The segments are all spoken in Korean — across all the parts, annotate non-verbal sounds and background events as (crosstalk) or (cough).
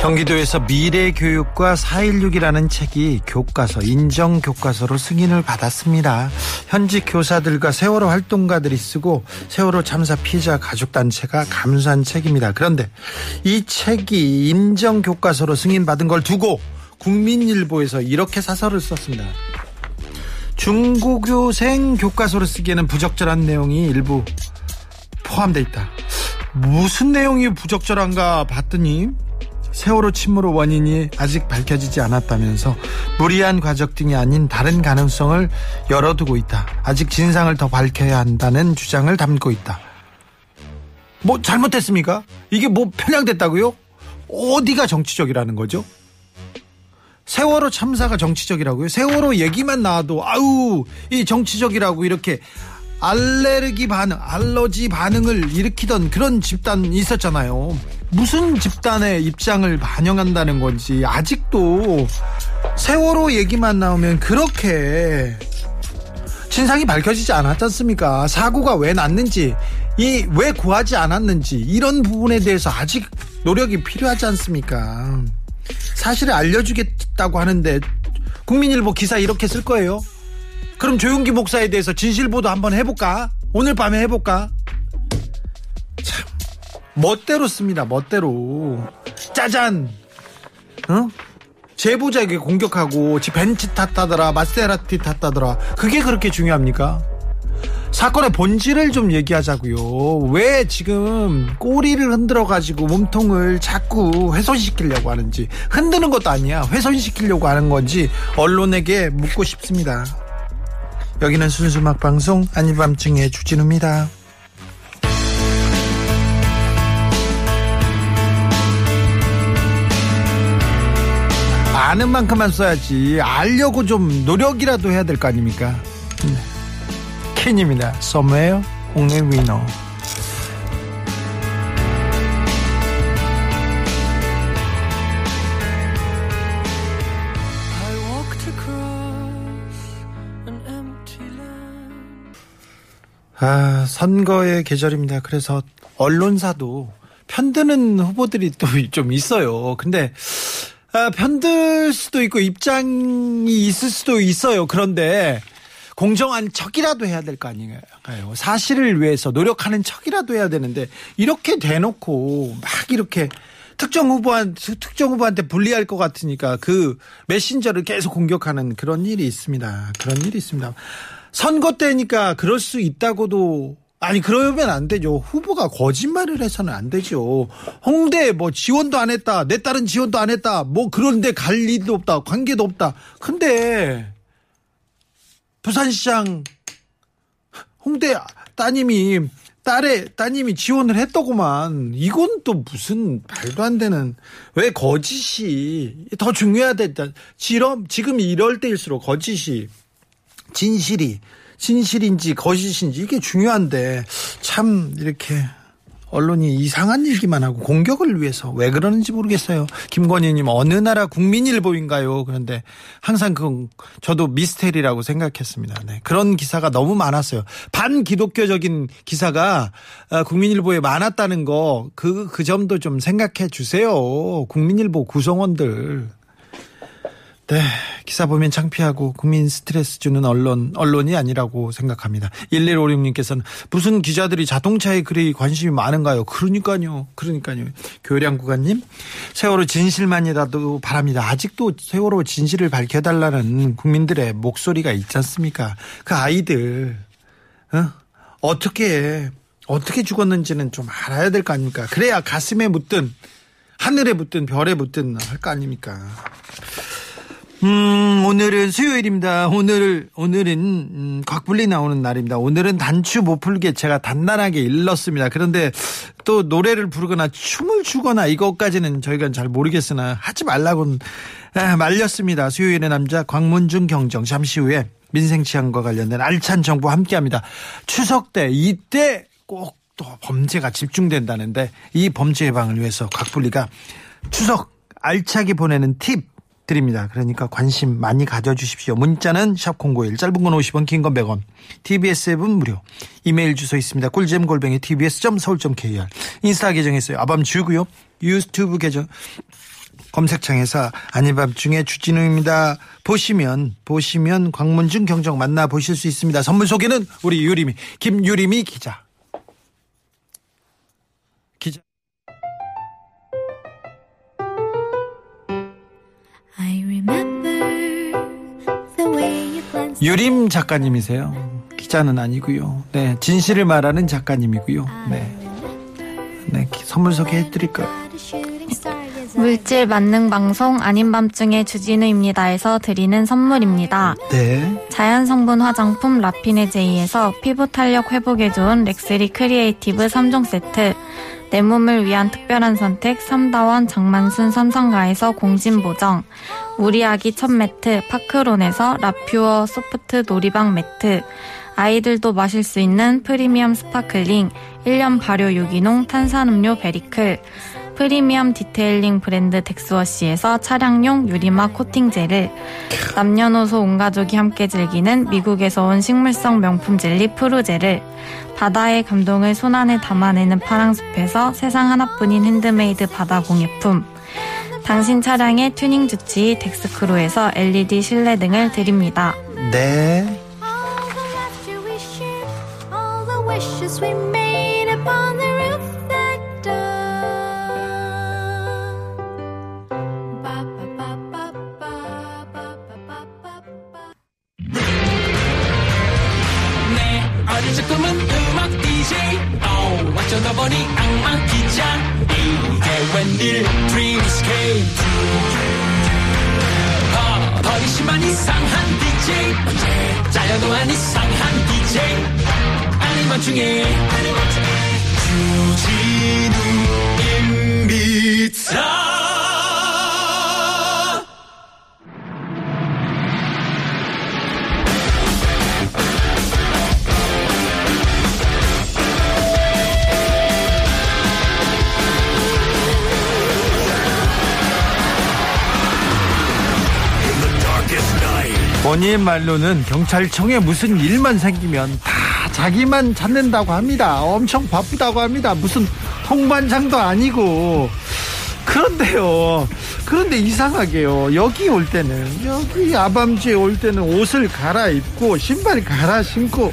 경기도에서 미래교육과 4.16이라는 책이 교과서, 인정교과서로 승인을 받았습니다. 현직 교사들과 세월호 활동가들이 쓰고 세월호 참사 피해자 가족단체가 감수한 책입니다. 그런데 이 책이 인정교과서로 승인받은 걸 두고 국민일보에서 이렇게 사설을 썼습니다. 중고교생 교과서로 쓰기에는 부적절한 내용이 일부 포함되어 있다. 무슨 내용이 부적절한가 봤더니 세월호 침몰의 원인이 아직 밝혀지지 않았다면서 무리한 과적 등이 아닌 다른 가능성을 열어두고 있다. 아직 진상을 더 밝혀야 한다는 주장을 담고 있다. 뭐 잘못됐습니까? 이게 뭐 편향됐다고요? 어디가 정치적이라는 거죠? 세월호 참사가 정치적이라고요? 세월호 얘기만 나와도 아우 이 정치적이라고 이렇게 알레르기 반응, 알러지 반응을 일으키던 그런 집단이 있었잖아요. 무슨 집단의 입장을 반영한다는 건지 아직도 세월호 얘기만 나오면 그렇게 진상이 밝혀지지 않았지 않습니까? 사고가 왜 났는지, 이 왜 구하지 않았는지 이런 부분에 대해서 아직 노력이 필요하지 않습니까? 사실을 알려주겠다고 하는데 국민일보 기사 이렇게 쓸 거예요? 그럼 조용기 목사에 대해서 진실 보도 한번 해볼까? 오늘 밤에 해볼까? 참 멋대로 씁니다. 멋대로 짜잔. 어? 제보자에게 공격하고 지 벤츠 탔다더라 마세라티 탔다더라 그게 그렇게 중요합니까? 사건의 본질을 좀 얘기하자고요. 왜 지금 꼬리를 흔들어 가지고 몸통을 자꾸 훼손시키려고 하는지 흔드는 것도 아니야. 훼손시키려고 하는 건지 언론에게 묻고 싶습니다. 여기는 순수 음악 방송 아닌 밤중의 주진우입니다. 아는 만큼만 써야지 알려고 좀 노력이라도 해야 될 거 아닙니까? 네. 캔입니다. Somewhere Only We Know. 아, 선거의 계절입니다. 그래서 언론사도 편드는 후보들이 또 좀 있어요. 근데 아, 편들 수도 있고 입장이 있을 수도 있어요. 그런데 공정한 척이라도 해야 될 거 아닌가요? 사실을 위해서 노력하는 척이라도 해야 되는데 이렇게 대놓고 막 이렇게 특정 후보한테 특정 후보한테 불리할 것 같으니까 그 메신저를 계속 공격하는 그런 일이 있습니다. 그런 일이 있습니다. 선거 때니까 그럴 수 있다고도 아니 그러면 안 되죠. 후보가 거짓말을 해서는 안 되죠. 홍대 뭐 지원도 안 했다. 내 딸은 지원도 안 했다. 뭐 그런데 갈 일도 없다. 관계도 없다. 근데 부산시장 홍대 따님이 딸의 따님이 지원을 했더구만. 이건 또 무슨 말도 안 되는 왜 거짓이 더 중요하다. 지금 지금 이럴 때일수록 거짓이 진실이 진실인지 거짓인지 이게 중요한데 참 이렇게 언론이 이상한 얘기만 하고 공격을 위해서 왜 그러는지 모르겠어요. 김건희님 어느 나라 국민일보인가요? 그런데 항상 그 저도 미스테리라고 생각했습니다. 네. 그런 기사가 너무 많았어요. 반기독교적인 기사가 어, 국민일보에 많았다는 거 그그 그 점도 좀 생각해 주세요. 국민일보 구성원들. 네, 기사 보면 창피하고 국민 스트레스 주는 언론, 언론이 아니라고 생각합니다. 1156님께서는 무슨 기자들이 자동차에 그리 관심이 많은가요? 그러니까요. 그러니까요. 교량 구간님, 세월호 진실만이라도 바랍니다. 아직도 세월호 진실을 밝혀달라는 국민들의 목소리가 있지 않습니까? 그 아이들, 어? 어떻게, 어떻게 죽었는지는 좀 알아야 될 거 아닙니까? 그래야 가슴에 묻든, 하늘에 묻든, 별에 묻든 할 거 아닙니까? 음, 오늘은 수요일입니다. 오늘, 오늘은, 음, 곽불리 나오는 날입니다. 오늘은 단추 못 풀게 제가 단단하게 일렀습니다. 그런데 또 노래를 부르거나 춤을 추거나 이것까지는 저희가 잘 모르겠으나 하지 말라고는 아, 말렸습니다. 수요일의 남자 광문중 경정. 잠시 후에 민생 치안과 관련된 알찬 정보 함께 합니다. 추석 때, 이때 꼭 또 범죄가 집중된다는데 이 범죄 예방을 위해서 곽불리가 추석 알차게 보내는 팁 드립니다. 그러니까 관심 많이 가져주십시오. 문자는 샵051 짧은 건 50원 긴 건 100원 TBS 앱은 무료 이메일 주소 있습니다. 꿀잼 골뱅이 tbs.서울.kr 인스타 계정 있어요. 아밤 주고요. 유튜브 계정 검색창에서 아닌 밤중에 주진우입니다. 보시면 보시면 광문중 경정 만나 보실 수 있습니다. 선물 소개는 우리 유림이 김유림이. 기자. 유림 작가님이세요. 기자는 아니고요. 네, 진실을 말하는 작가님이고요. 네, 네 선물 소개해 드릴까요? at a shooting star yes, I 물질 만능 방송 아닌 밤중에 주진우입니다에서 드리는 선물입니다. 네. 자연 성분 화장품 라피네 제이에서 피부 탄력 회복에 좋은 렉스리 크리에이티브 3종 세트, 내 몸을 위한 특별한 선택 삼다원 장만순 삼성가에서 공진 보정, 우리 아기 첫 매트 파크론에서 라퓨어 소프트 놀이방 매트, 아이들도 마실 수 있는 프리미엄 스파클링 1년 발효 유기농 탄산음료 베리클, 프리미엄 디테일링 브랜드 덱스워시에서 차량용 유리막 코팅 젤을, 남녀노소 온 가족이 함께 즐기는 미국에서 온 식물성 명품 젤리 프루젤을, 바다의 감동을 손안에 담아내는 파랑숲에서 세상 하나뿐인 핸드메이드 바다 공예품, 당신 차량의 튜닝 주치 덱스크루에서 LED 실내 등을 드립니다. 네. 말로는 경찰청에 무슨 일만 생기면 다 자기만 찾는다고 합니다. 엄청 바쁘다고 합니다. 무슨 홍반장도 아니고. 그런데요. 그런데 이상하게요. 여기 올 때는, 여기 아밤주에 올 때는 옷을 갈아입고, 신발 갈아 신고,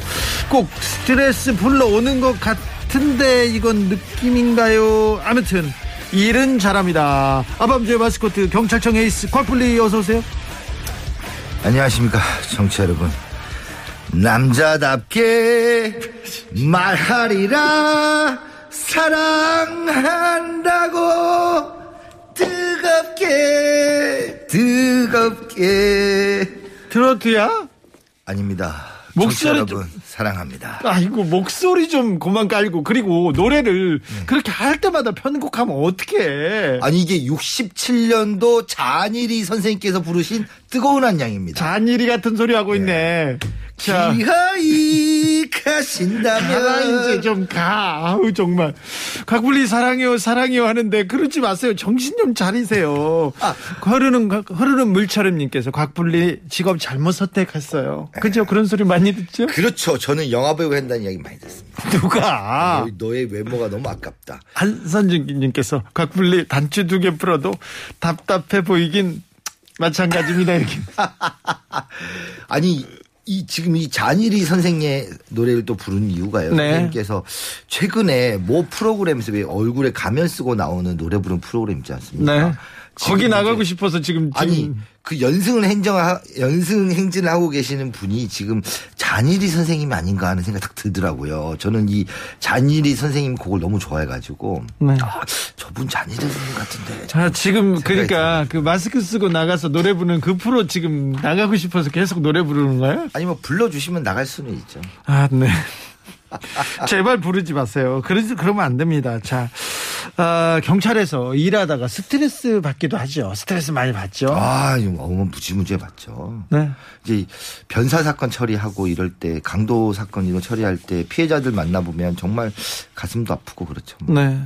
꼭 스트레스 불러오는 것 같은데, 이건 느낌인가요? 아무튼, 일은 잘합니다. 아밤주의 마스코트 경찰청 에이스 곽플리 어서 오세요. 안녕하십니까 청취자 여러분. 남자답게 말하리라 사랑한다고. 뜨겁게 뜨겁게. 트로트야? 아닙니다. 목소리 여러분 사랑합니다. 아이고 목소리 좀 그만 깔고 그리고 노래를 네. 그렇게 할 때마다 편곡하면 어떡해? 아니 이게 67년도 잔일이 선생님께서 부르신 뜨거운 한양입니다. 잔일이 같은 소리 하고 있네 자. 가라 가신다면. 이제 좀 가. 아우 정말. 각불리 사랑해요 사랑해요 하는데 그러지 마세요. 정신 좀 차리세요. 아. 흐르는 흐르는 물처럼님께서 곽불리 직업 잘못 선택했어요. 그죠? 그런 소리 많이 듣죠? 그렇죠. 저는 영화배우 한다는 이야기 많이 듣습니다. 누가? 너의, 너의 외모가 너무 아깝다. 한선준님께서 곽불리 단추 두 개 풀어도 답답해 보이긴 마찬가지입니다 이렇게. (laughs) 아니 이 지금 이 잔일이 선생의 노래를 또 부른 이유가요. 네. 선생님께서 최근에 모 프로그램에서 왜 얼굴에 가면 쓰고 나오는 노래 부르는 프로그램 있지 않습니까? 네. 거기 나가고 싶어서 지금 지금 아니 그 연승을 행정 연승 행진을 하고 계시는 분이 지금 잔일이 선생님이 아닌가 하는 생각이 딱 들더라고요. 저는 이 잔일이 선생님 곡을 너무 좋아해가지고 네. 아, 저분 잔일이 선생님 같은데. 자, 지금 그러니까 그 마스크 쓰고 나가서 노래 부르는 그 프로 지금 나가고 싶어서 계속 노래 부르는 거예요? 아니 뭐 불러주시면 나갈 수는 있죠. 아, 네. (laughs) 제발 부르지 마세요. 그러지 그러면 안 됩니다. 자, 아, 경찰에서 일하다가 스트레스 받기도 하죠. 스트레스 많이 받죠. 아, 이거 어머 무지무지해 봤죠. 네. 이제 변사 사건 처리하고 이럴 때 강도 사건 이런 처리할 때 피해자들 만나 보면 정말 가슴도 아프고 그렇죠. 뭐. 네.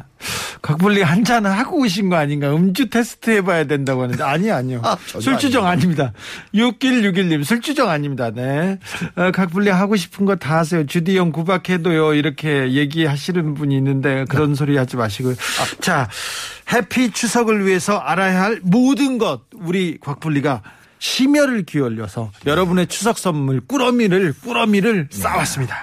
각불리 한 잔 하고 오신 거 아닌가? 음주 테스트 해봐야 된다고 하는데 아니 아니요. 아, 술주정 아닙니다. 6161님 술주정 아닙니다. 네. 어, 각불리 하고 싶은 거 다 하세요. 주디 형 구박해도요. 이렇게 얘기하시는 분이 있는데 그런 소리 하지 마시고요. 자, 해피 추석을 위해서 알아야 할 모든 것 우리 곽불리가 심혈을 기울여서 여러분의 추석 선물 꾸러미를 꾸러미를 쌓았습니다.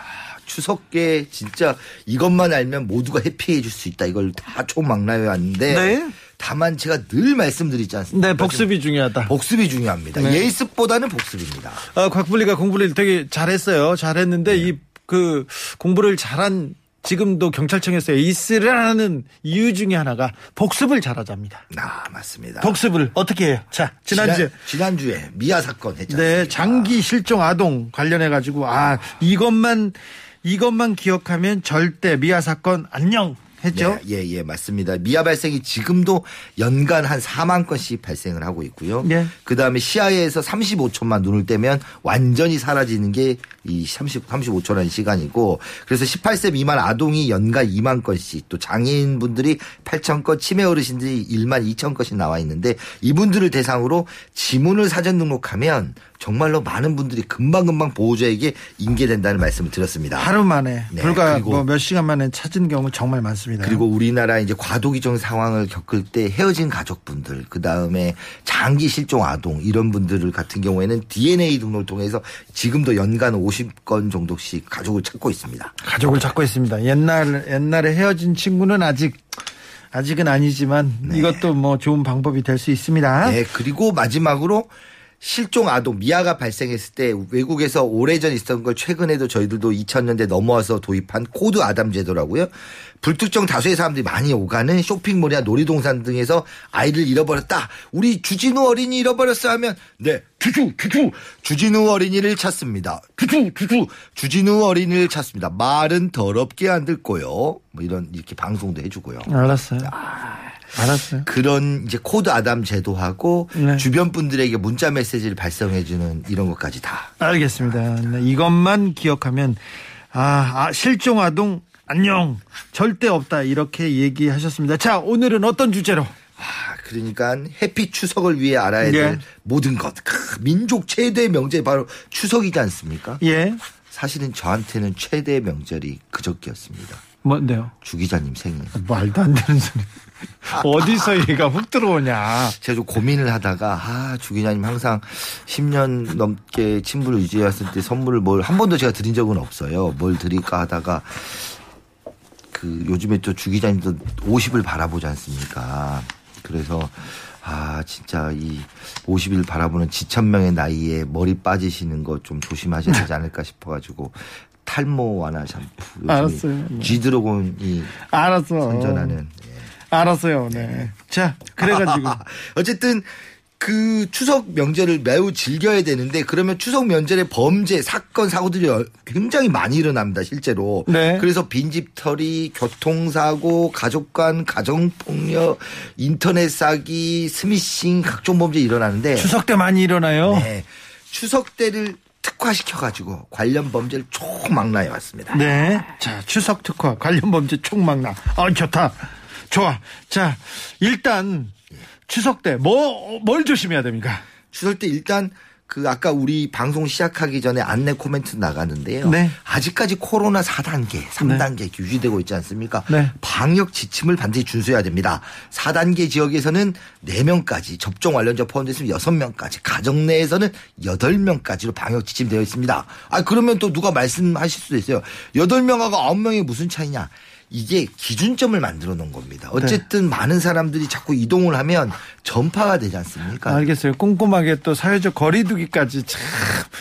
추석에 진짜 이것만 알면 모두가 해피해 줄 수 있다. 이걸 다 총망라해 왔는데 네. 다만 제가 늘 말씀드리지 않습니까? 네, 복습이 중요하다. 복습이 중요합니다. 네. 예습보다는 복습입니다. 어, 곽불리가 공부를 되게 잘했어요. 잘했는데 네. 이그 공부를 잘한 지금도 경찰청에서 에이스를 하는 이유 중에 하나가 복습을 잘하자입니다. 아, 맞습니다. 복습을 어떻게 해요? 자, 지난주에 지난, 주에 미아 사건 했지 네? 장기 실종 아동 관련해 가지고 아, 이것만 이것만 기억하면 절대 미아 사건 안녕 했죠. 네, 예, 예, 맞습니다. 미아 발생이 지금도 연간 한 4만 건씩 발생을 하고 있고요. 예. 그 다음에 시야에서 35초만 눈을 떼면 완전히 사라지는 게 이 30, 35초라는 시간이고 그래서 18세 미만 아동이 연간 2만 건씩 또 장애인분들이 8천 건, 치매 어르신들이 1만 2천 건씩 나와 있는데 이분들을 대상으로 지문을 사전 등록하면 정말로 많은 분들이 금방금방 보호자에게 인계된다는 말씀을 드렸습니다. 하루 만에 네, 불과 뭐 몇 시간 만에 찾은 경우 정말 많습니다. 그리고 우리나라 이제 과도기종 상황을 겪을 때 헤어진 가족분들, 그 다음에 장기 실종 아동 이런 분들 같은 경우에는 DNA 등록을 통해서 지금도 연간 50건 정도씩 가족을 찾고 있습니다. 가족을 찾고 있습니다. 옛날 옛날에 헤어진 친구는 아직 아직은 아니지만 이것도 뭐 좋은 방법이 될 수 있습니다. 네, 그리고 마지막으로 실종 아동 미아가 발생했을 때 외국에서 오래전 있었던 걸 최근에도 저희들도 2000년대 넘어와서 도입한 코드 아담 제도라고요. 불특정 다수의 사람들이 많이 오가는 쇼핑몰이나 놀이동산 등에서 아이를 잃어버렸다. 우리 주진우 어린이 잃어버렸어 하면 네 주주 주주 주진우 어린이를 찾습니다. 주주 주주 주진우 어린이를 찾습니다. 말은 더럽게 안 듣고요. 뭐 이런 이렇게 방송도 해주고요. 알았어요. 알았어요. 그런 이제 Code Adam 제도하고 네. 주변 분들에게 문자 메시지를 발송해주는 이런 것까지 다. 알겠습니다. 네, 이것만 기억하면 아, 아, 실종 아동 안녕 절대 없다 이렇게 얘기하셨습니다. 자 오늘은 어떤 주제로? 아, 그러니까 happy 추석을 위해 알아야 될 예. 모든 것. 크, 민족 최대 명절 바로 추석이지 않습니까? 예, 사실은 저한테는 최대 명절이 그저께였습니다. 뭔데요? 주 기자님 생일. 말도 안 되는 소리. 어디서 얘가 훅 들어오냐? 제가 좀 고민을 하다가 아, 주 기자님 항상 10년 넘게 친분을 유지해왔을 때 선물을 뭘 한 번도 제가 드린 적은 없어요. 뭘 드릴까 하다가 그 요즘에 또 주 기자님도 50을 바라보지 않습니까? 그래서 아 진짜 이 50일 바라보는 지천명의 나이에 머리 빠지시는 거 좀 조심하셔야 되지 않을까 싶어가지고 탈모 완화 샴푸 알았어요. 요즘에 네. 알았어. 선전하는 예. 알았어요. 네. 자 그래가지고 (laughs) 어쨌든 그 추석 명절을 매우 즐겨야 되는데 그러면 추석 명절에 범죄 사건 사고들이 어- 굉장히 많이 일어납니다 실제로. 네. 그래서 빈집털이, 교통사고, 가족 간 가정폭력, 인터넷 사기, 스미싱 각종 범죄 일어나는데 추석 때 많이 일어나요. 네. 추석 때를 특화시켜가지고 관련 범죄를 총망라해 왔습니다. 네. 자, 추석 특화 관련 범죄 총망라. 아, 좋다. 좋아. 자, 일단 추석 때 뭐 뭘 조심해야 됩니까? 추석 때 일단 그 아까 우리 방송 시작하기 전에 안내 코멘트 나가는데요. 네. 아직까지 코로나 4단계, 3단계 이렇게 유지되고 있지 않습니까? 네. 방역 지침을 반드시 준수해야 됩니다. 4단계 지역에서는 4명까지 접종 완료자 포함됐으면 6명까지 가정 내에서는 8명까지로 방역 지침되어 있습니다. 아 그러면 또 누가 말씀하실 수도 있어요. 8명하고 9명이 무슨 차이냐? 이게 기준점을 만들어 놓은 겁니다. 어쨌든 많은 사람들이 자꾸 이동을 하면 전파가 되지 않습니까? 알겠어요. 꼼꼼하게 또 사회적 거리두기까지 참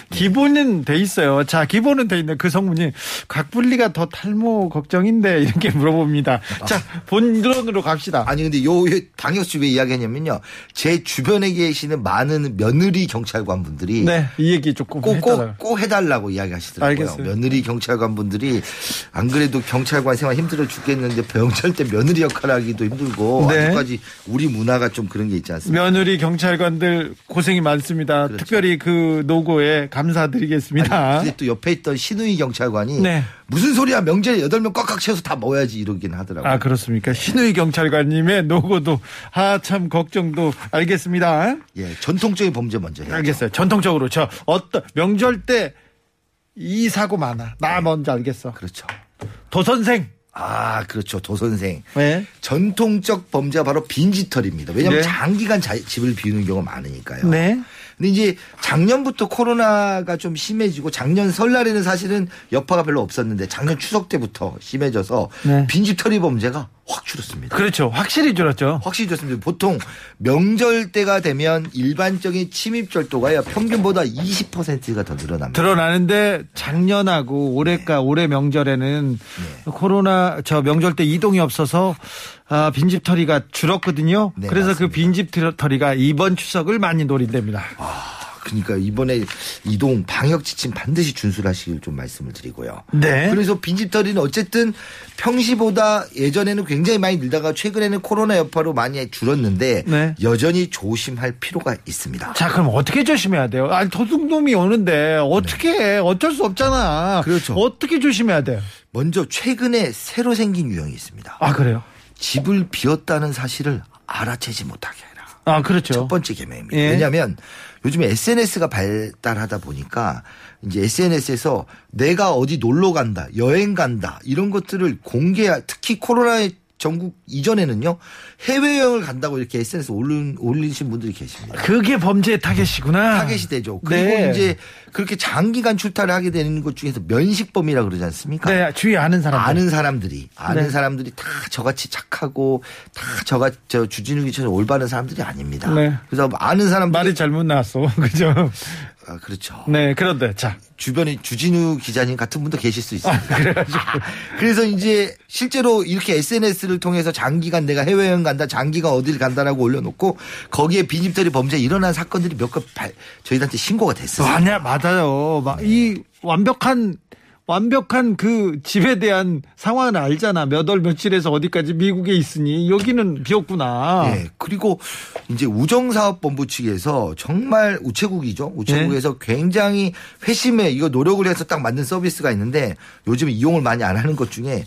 기본은 돼 있어요. 자, 기본은 돼 있는데 그 성분이 각 분리가 더 탈모 걱정인데 이렇게 물어봅니다. 자, 본론으로 갑시다. 아니 근데 요 방역수 왜 이야기하냐면요. 제 주변에 계시는 많은 며느리 경찰관 분들이 네, 이 얘기 조금 꼭, 했다가. 꼭, 꼭 해달라고 이야기하시더라고요. 알겠어요. 며느리 경찰관 분들이 안 그래도 경찰관 생활 힘들 어 죽겠는데 병철 때 며느리 역할 하기도 힘들고 네. 아직까지 우리 문화가 좀 그런 게 있지 않습니까? 며느리 경찰관들 고생이 많습니다. 그렇죠. 특별히 그 노고에 감사드리겠습니다. 근데 또 옆에 있던 신우이 경찰관이 네. 무슨 소리야 명절에 여덟 명 꽉꽉 채워서 다 모여야지 이러긴 하더라고요. 아 그렇습니까? 신우이 경찰관님의 노고도 아 참 걱정도 알겠습니다. 예, 전통적인 범죄 먼저 해야죠. 알겠어요. 전통적으로 저 어떤 명절 때 이 사고 많아. 나 먼저 알겠어. 그렇죠. 도선생. 아, 그렇죠. 도선생. 네. 전통적 범죄가 바로 빈지털입니다. 왜냐하면 네. 장기간 자- 집을 비우는 경우가 많으니까요. 네. 근데 이제 작년부터 코로나가 좀 심해지고 작년 설날에는 사실은 여파가 별로 없었는데 작년 추석 때부터 심해져서 네. 빈집털이 범죄가 확 줄었습니다. 그렇죠. 확실히 줄었죠. 확실히 좋습니다. 보통 명절 때가 되면 일반적인 침입 절도가요 평균보다 20%가 더 늘어납니다. 드러나는데 작년하고 올해가 올해 명절에는 코로나 저 명절 때 이동이 없어서 아, 빈집털이가 줄었거든요. 네, 그래서 맞습니다. 그 빈집털이가 이번 추석을 많이 노린답니다. 그러니까 이번에 이동 방역 지침 반드시 준수하시길 좀 말씀을 드리고요. 네. 그래서 빈집털이는 어쨌든 평시보다 예전에는 굉장히 많이 늘다가 최근에는 코로나 여파로 많이 줄었는데 네. 여전히 조심할 필요가 있습니다. 자, 그럼 어떻게 조심해야 돼요? 아니, 도둑놈이 오는데 어떻게 해? 어쩔 수 없잖아. 그렇죠. 어떻게 조심해야 돼요? 먼저 최근에 새로 생긴 유형이 있습니다. 아, 그래요? 집을 비웠다는 사실을 알아채지 못하게 해라. 아, 그렇죠. 첫 번째 개명입니다. 예. 왜냐하면 요즘에 SNS가 발달하다 보니까 이제 SNS에서 내가 어디 놀러 간다, 여행 간다 이런 것들을 공개, 특히 코로나 전국 이전에는요 해외여행을 간다고 이렇게 SNS 올린, 올리신 분들이 계십니다. 그게 범죄의 타겟이구나. 타겟이 되죠. 그리고 네. 이제 그렇게 장기간 출타를 하게 되는 것 중에서 면식범이라 그러지 않습니까? 네, 주위 아는 사람. 아는 사람들이 아는 네. 사람들이 다 저같이 착하고 다 저같 저 주진우 기처럼 올바른 사람들이 아닙니다. 네. 그래서 아는 사람들이 말이 잘못 나왔어. (laughs) 그죠? 아, 그렇죠. 네, 그런데 자. 주변에 주진우 기자님 같은 분도 계실 수 있습니다. 아, 그래가지고. 그래서 이제 실제로 이렇게 SNS를 통해서 장기간 내가 해외여행 간다, 장기간 어딜 간다라고 올려놓고 거기에 빈집털이 범죄 일어난 사건들이 몇 건 저희한테 신고가 됐어요. 아니야, 맞아요. 막 이 완벽한 완벽한 그 집에 대한 상황을 알잖아. 몇 월 며칠에서 어디까지 미국에 있으니 여기는 비었구나. 예. 그리고 이제 우정사업본부 측에서 정말 우체국이죠. 우체국에서 네. 굉장히 회심에 이거 노력을 해서 딱 만든 서비스가 있는데 요즘 이용을 많이 안 하는 것 중에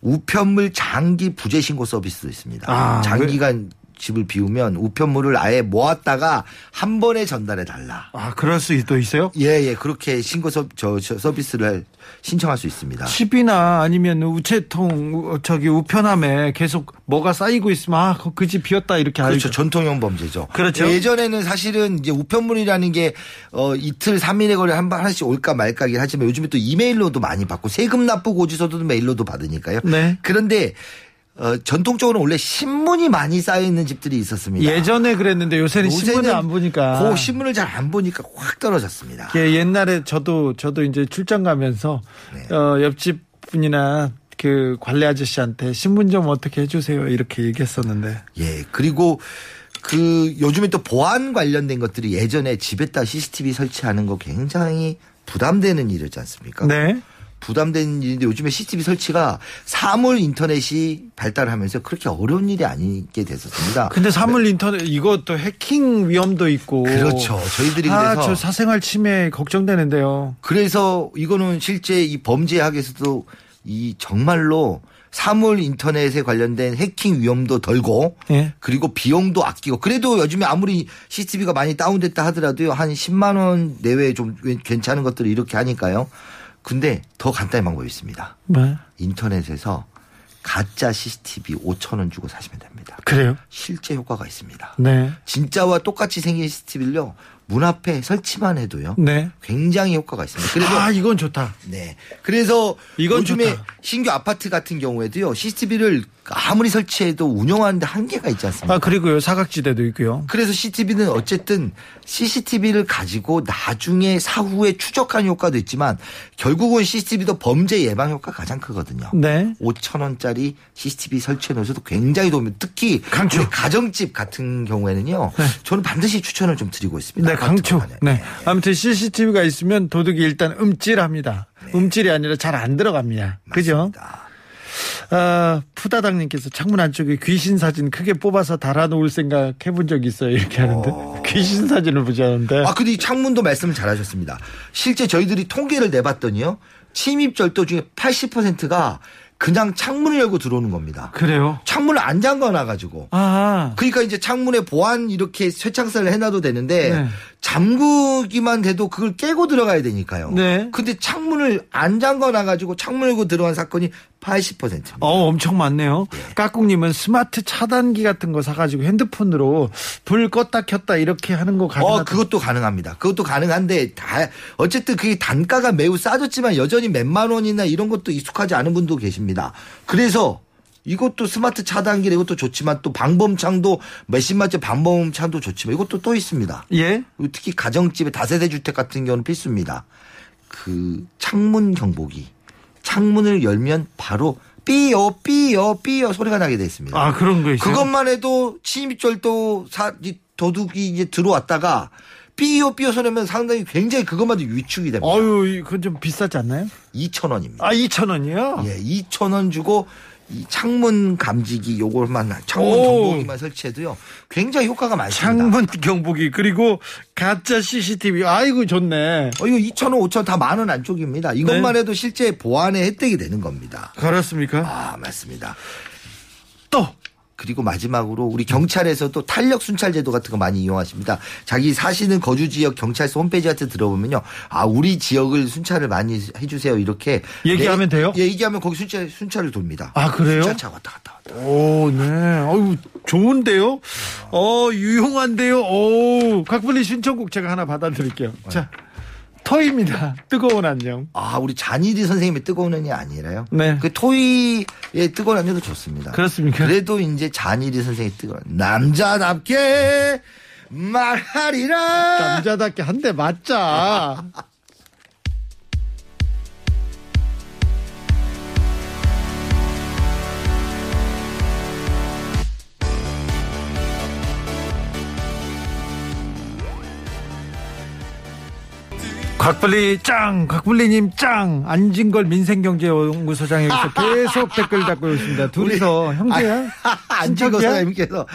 우편물 장기 부재 신고 서비스도 있습니다. 아, 장기간 집을 비우면 우편물을 아예 모았다가 한 번에 전달해 달라. 아, 그럴 수도 있어요? 예, 예. 그렇게 신고 서, 저, 저 서비스를 신청할 수 있습니다. 칩이나 아니면 우체통 우- 저기 우편함에 계속 뭐가 쌓이고 있으면 아, 그 집 비었다 이렇게 그렇죠. 알죠. 전통형 범죄죠. 그렇죠. 예전에는 사실은 이제 우편물이라는 게 어, 이틀, 삼일에 걸려 한 번 하나씩 올까 말까긴 하지만 요즘에 또 이메일로도 많이 받고 세금 납부 고지서도 메일로도 받으니까요. 네. 그런데 어, 전통적으로 원래 신문이 많이 쌓여 있는 집들이 있었습니다. 예전에 그랬는데 요새는 신문을 안 보니까. 그 신문을 잘 안 보니까 확 떨어졌습니다. 예, 옛날에 저도 저도 이제 출장 가면서 네. 어, 옆집 분이나 그 관리 아저씨한테 신문 좀 어떻게 해주세요 이렇게 얘기했었는데. 예, 그리고 그 요즘에 또 보안 관련된 것들이 예전에 집에다 CCTV 설치하는 거 굉장히 부담되는 일이었지 않습니까? 네. 부담되는 일인데 요즘에 CCTV 설치가 사물 인터넷이 발달하면서 그렇게 어려운 일이 아니게 됐었습니다. 근데 사물 인터넷 이것도 해킹 위험도 있고. 그렇죠. 저희들이 아, 그래서 저 사생활 침해 걱정되는데요. 그래서 이거는 실제 이 범죄학에서도 이 정말로 사물 인터넷에 관련된 해킹 위험도 덜고 예. 그리고 비용도 아끼고 그래도 요즘에 아무리 CCTV가 많이 다운됐다 하더라도요 한 10만 원 내외에 좀 괜찮은 것들을 이렇게 하니까요. 근데 더 간단한 방법이 있습니다. 네. 인터넷에서 가짜 CCTV 5천 원 주고 사시면 됩니다. 그래요? 실제 효과가 있습니다. 네. 진짜와 똑같이 생긴 CCTV를요 문 앞에 설치만 해도요. 네. 굉장히 효과가 있습니다. 그래서 아, 이건 좋다. 네. 그래서 이건 요즘에 좋다. 신규 아파트 같은 경우에도요. CCTV를 아무리 설치해도 운영하는데 한계가 있지 않습니까? 아, 그리고요. 사각지대도 있고요. 그래서 CCTV는 어쨌든 CCTV를 가지고 나중에 사후에 추적하는 효과도 있지만 결국은 CCTV도 범죄 예방 효과가 가장 크거든요. 네. 5천 원짜리 CCTV 설치해 놓으셔도 굉장히 도움이 특히 강추. 가정집 같은 경우에는요. 저는 반드시 추천을 좀 드리고 있습니다. 네, 강추. 네. 관련. 아무튼 CCTV가 있으면 도둑이 일단 음찔합니다. 음찔이 아니라 잘 안 들어갑니다. 그죠? 맞습니다. 아, 푸다당님께서 창문 안쪽에 귀신 사진 크게 뽑아서 달아놓을 생각 해본 적 있어요. 이렇게 하는데. 귀신 사진을 보자는데. 아, 근데 이 창문도 말씀을 잘 하셨습니다. 실제 저희들이 통계를 내봤더니요. 침입 절도 중에 80%가 그냥 창문을 열고 들어오는 겁니다. 그래요? 창문을 안 잠궈 놔가지고. 아, 그러니까 이제 창문에 보안 이렇게 쇠창살을 해놔도 되는데 네. 잠그기만 돼도 그걸 깨고 들어가야 되니까요. 네. 근데 창문을 안 잠궈 놔가지고 창문 열고 들어간 사건이 80%입니다. 어, 엄청 많네요. 까꿍님은 스마트 차단기 같은 거 사가지고 핸드폰으로 불 껐다 켰다 이렇게 하는 거 가능하다. 어, 그것도 가능합니다. 그것도 가능한데 다 어쨌든 그게 단가가 매우 싸졌지만 여전히 몇만 원이나 이런 것도 익숙하지 않은 분도 계십니다. 그래서 이것도 스마트 차단기 이것도 좋지만 또 방범창도 몇십만째 방범창도 좋지만 이것도 또 있습니다. 예? 특히 가정집에 다세대 주택 같은 경우는 필수입니다. 그 창문 경보기. 창문을 열면 바로 삐요 삐요 삐요 소리가 나게 돼 있습니다. 아, 그런 거 있어요? 그것만 해도 침입절도 사이 도둑이 이제 들어왔다가 삐요 삐요 소리면 상당히 굉장히 그것만 해도 위축이 됩니다. 어유, 이건 좀 비싸지 않나요? 2천 원입니다. 아, 2,000원이요? 예, 2천 원 주고 이 창문 감지기 요걸만 창문 오. 경보기만 설치해도요. 굉장히 효과가 많습니다. 창문 경보기 그리고 가짜 CCTV 아이고 좋네. 어, 이거 2천 원, 5천 원다만 원 안쪽입니다. 이것만 해도 실제 보안의 혜택이 되는 겁니다. 그렇습니까? 아, 맞습니다. 또 그리고 마지막으로 우리 경찰에서도 탄력 순찰 제도 같은 거 많이 이용하십니다. 자기 사시는 거주 지역 경찰서 홈페이지 같은 데 들어보면요. 아, 우리 지역을 순찰을 많이 해 주세요. 이렇게. 얘기하면 네, 돼요? 예, 얘기하면 거기 순찰, 순찰을 돕니다. 아, 그래요? 순찰차 왔다 갔다 왔다. 오, 네. 어유 좋은데요? 어, 유용한데요? 오, 각분리 신청곡 제가 하나 받아 드릴게요. 자, 터입니다. 뜨거운 안녕. 아, 우리 잔일이 선생님의 뜨거운 언이 아니라요. 네. 그 토이의 뜨거운 언니도 좋습니다. 그렇습니까? 그래도 이제 잔일이 선생의 뜨거운 남자답게 말하리라. 남자답게 한 대 맞자. (laughs) 곽블리 짱, 곽블리님 짱, 안진걸 민생경제연구소장 여기서 (laughs) 계속 댓글 달고 있습니다. 둘이서 형제야? 안진거 친척이야? 선생님께서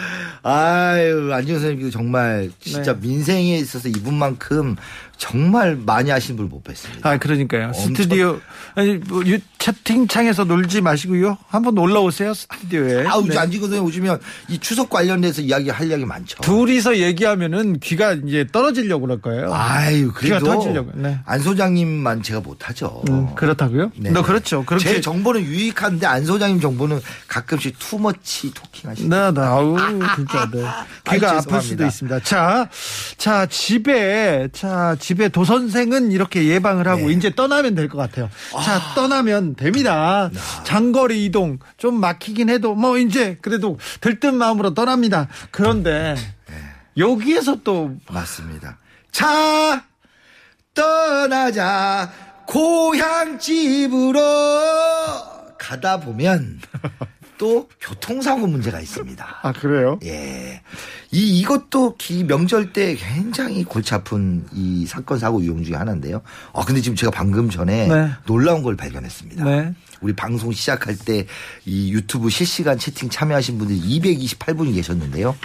아유 안진거 선생님께서 정말 진짜 네. 민생에 있어서 이분만큼 정말 많이 하신 분을 못 뵀습니다. 아, 그러니까요. 스튜디오, 아니, 뭐, 유- 채팅창에서 놀지 마시고요. 한번 놀러 오세요, 스튜디오에. 아우 네. 안진거 선생님 오시면 이 추석 관련돼서 이야기 할 이야기 많죠. 둘이서 얘기하면은 귀가 이제 떨어지려고 그럴 거예요. 아유 귀가 그래도 터지려고. 네. 안 소장님만 제가 못하죠. 음, 그렇다고요? 네. 너 그렇죠. 그렇게. 제 정보는 유익한데 안 소장님 정보는 가끔씩 투머치 토킹 하시죠. 나, 나, 아우, 진짜, 네. (laughs) 귀가 아이, 아플 수도. 있습니다. 자, 자, 집에, 자, 집에 도선생은 이렇게 예방을 하고, 네. 이제 떠나면 될 것 같아요. 자, 떠나면 됩니다. 장거리 이동, 좀 막히긴 해도, 뭐, 이제, 그래도 들뜬 마음으로 떠납니다. 그런데, 네. 여기에서 또, 맞습니다. 자 떠나자 고향 집으로 가다 보면 (laughs) 또 교통사고 문제가 있습니다. 아, 그래요? 예. 이, 이것도 기 명절 때 굉장히 골치 아픈 이 사건, 사고 유형 중에 하나인데요. 아, 근데 지금 제가 방금 전에 네. 놀라운 걸 발견했습니다. 네. 우리 방송 시작할 때 이 유튜브 실시간 채팅 참여하신 분들이 228분이 계셨는데요.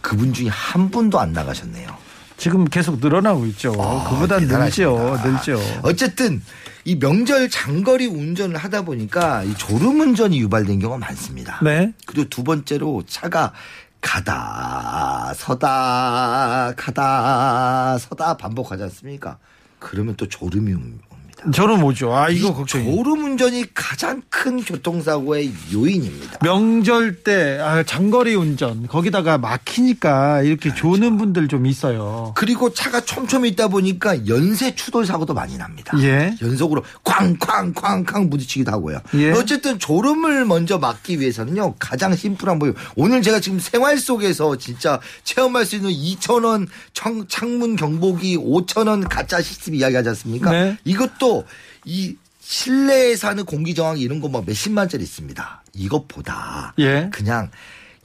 그분 중에 한 분도 안 나가셨네요. 지금 계속 늘어나고 있죠. 아, 그보다 늘죠. 늘죠. 어쨌든 이 명절 장거리 운전을 하다 보니까 이 졸음 운전이 유발된 경우가 많습니다. 네. 그리고 두 번째로 차가 가다 서다 가다 서다 반복하지 않습니까? 그러면 또 졸음이 옵니다. 저는 뭐죠? 아 이거 걱정이. 졸음 운전이 가장 큰 교통사고의 요인입니다. 명절 때 아, 장거리 운전 거기다가 막히니까 이렇게 그렇죠. 조는 분들 좀 있어요. 그리고 차가 촘촘히 있다 보니까 연쇄 추돌 사고도 많이 납니다. 예. 연속으로 쾅쾅쾅쾅 부딪히기도 하고요. 예. 어쨌든 졸음을 먼저 막기 위해서는요 가장 심플한 방법. 오늘 제가 지금 생활 속에서 진짜 체험할 수 있는 2천 원 창문 경보기 5천 원 가짜 시스템 이야기하지 않습니까? 네. 이것도 이 실내에 사는 공기 정화기 이런 거 막 몇십만짜리 있습니다. 이것보다 예. 그냥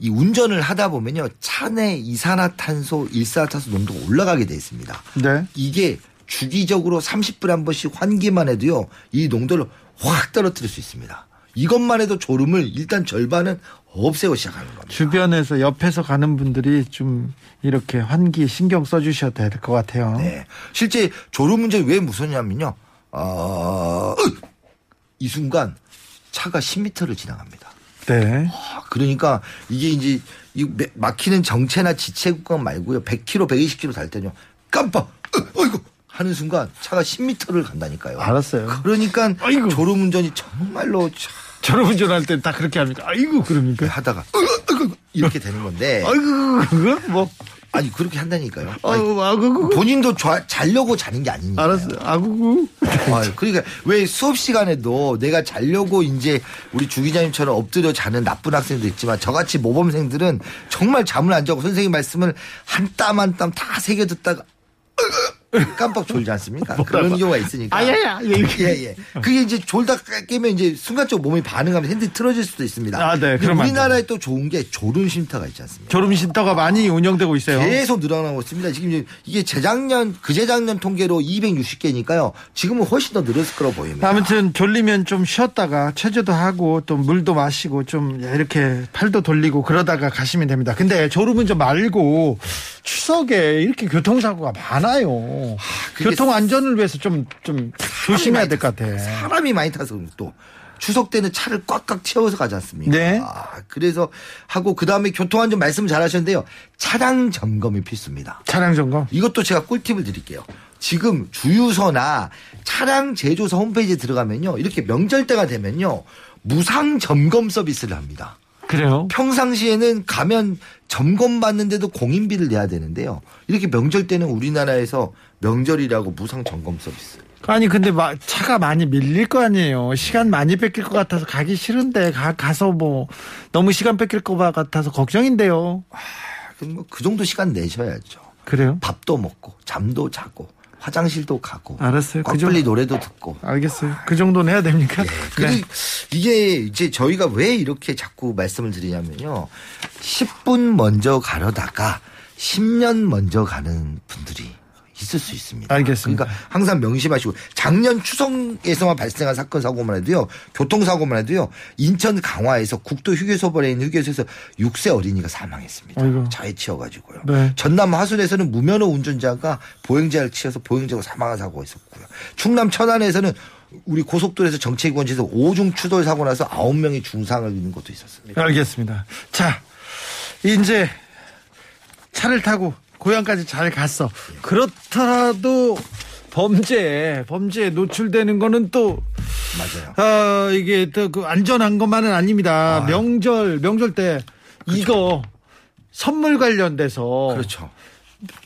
이 운전을 하다 보면요 차 내 이산화탄소, 일산화탄소 농도가 올라가게 돼 있습니다. 네. 이게 주기적으로 30분에 한 번씩 환기만 해도요 이 농도를 확 떨어뜨릴 수 있습니다. 이것만 해도 졸음을 일단 절반은 없애고 시작하는 겁니다. 주변에서 옆에서 가는 분들이 좀 이렇게 환기 신경 써주셔야 될 것 같아요. 네. 실제 졸음 운전이 왜 무섭냐면요. 어, 으! 이 순간 차가 10m를 지나갑니다. 네. 아, 그러니까 이게 이제 이 매- 막히는 정체나 지체 구간 말고요. 100km, 120km 달 때는요. 깜빡, 으, 어이구 하는 순간 차가 10m를 간다니까요. 알았어요. 그러니까 아이고. 졸음 운전이 정말로 참 졸음 운전할 때 다 그렇게 합니까? 아이고 그럽니까? 하다가 으, 으, 으, 이렇게 되는 건데 아이고 그거 뭐 아니 그렇게 한다니까요. 아니, 아구구 본인도 좌- 자려고 자는 게 아니니까. 알았어요. 아구구. 아, 그러니까 왜 수업 시간에도 내가 자려고 이제 우리 주 기자님처럼 엎드려 자는 나쁜 학생도 있지만 저같이 모범생들은 정말 잠을 안 자고 선생님 말씀을 한 땀 한 땀 다 새겨 듣다가 깜빡 졸지 않습니까? 그런 경우가 있으니까. 아야야, 이렇게. 예, 예. 그게 이제 졸다 깨면 이제 순간적으로 몸이 반응하면 핸들이 틀어질 수도 있습니다. 아, 네. 안 우리나라에 또 좋은 게 졸음 쉼터가 있지 않습니까? 졸음 쉼터가 많이 운영되고 있어요. 계속 늘어나고 있습니다. 지금 이게 재작년, 그재작년 통계로 260개니까요. 지금은 훨씬 더 늘었을 거로 보입니다. 아무튼 졸리면 좀 쉬었다가 체조도 하고 또 물도 마시고 좀 이렇게 팔도 돌리고 그러다가 가시면 됩니다. 근데 졸음운전 말고 추석에 이렇게 교통사고가 많아요. 그게 교통 안전을 위해서 좀 좀 조심해야 될 것 같아. 사람이 많이 타서 또 추석 때는 차를 꽉꽉 채워서 가지 않습니까? 네. 아, 그래서 하고 그 다음에 교통안전 말씀 잘 하셨는데요. 차량 점검이 필수입니다. 차량 점검. 이것도 제가 꿀팁을 드릴게요. 지금 주유소나 차량 제조사 홈페이지에 들어가면요. 이렇게 명절 때가 되면요. 무상 점검 서비스를 합니다. 그래요? 평상시에는 가면 점검 받는데도 공인비를 내야 되는데요. 이렇게 명절 때는 우리나라에서 명절이라고 무상 점검 서비스. 아니 근데 마- 차가 많이 밀릴 거 아니에요. 시간 많이 뺏길 것 같아서 가기 싫은데 가, 가서 뭐 너무 시간 뺏길 것 같아서 걱정인데요. 그럼 뭐 그 정도 시간 내셔야죠. 그래요? 밥도 먹고 잠도 자고 화장실도 가고 알았어요. 그 꽉빨리 정도- 노래도 듣고. 알겠어요. 그 정도는 해야 됩니까? 근데 네. 이게 이제 저희가 왜 이렇게 자꾸 말씀을 드리냐면요. 10분 먼저 가려다가 10년 먼저 가는 분들이 있을 수 있습니다. 알겠습니다. 그러니까 항상 명심하시고 작년 추석에서만 발생한 사건 사고만 해도요. 교통사고만 해도요. 인천 강화에서 국도 휴게소벌에 있는 휴게소에서 6세 어린이가 사망했습니다. 아이고. 차에 치여가지고요. 네. 전남 하순에서는 무면허 운전자가 보행자를 치여서 보행자가 사망한 사고가 있었고요. 충남 천안에서는 우리 고속도로에서 정체기관지에서 오중 추돌 사고 나서 9명이 중상을 입는 것도 있었습니다. 알겠습니다. 자, 이제 차를 타고 고향까지 잘 갔어. 그렇더라도 범죄, 범죄에 노출되는 거는 또, 맞아요. 어, 이게 또 그 안전한 것만은 아닙니다. 명절, 명절 때 이거 선물 관련돼서 그렇죠.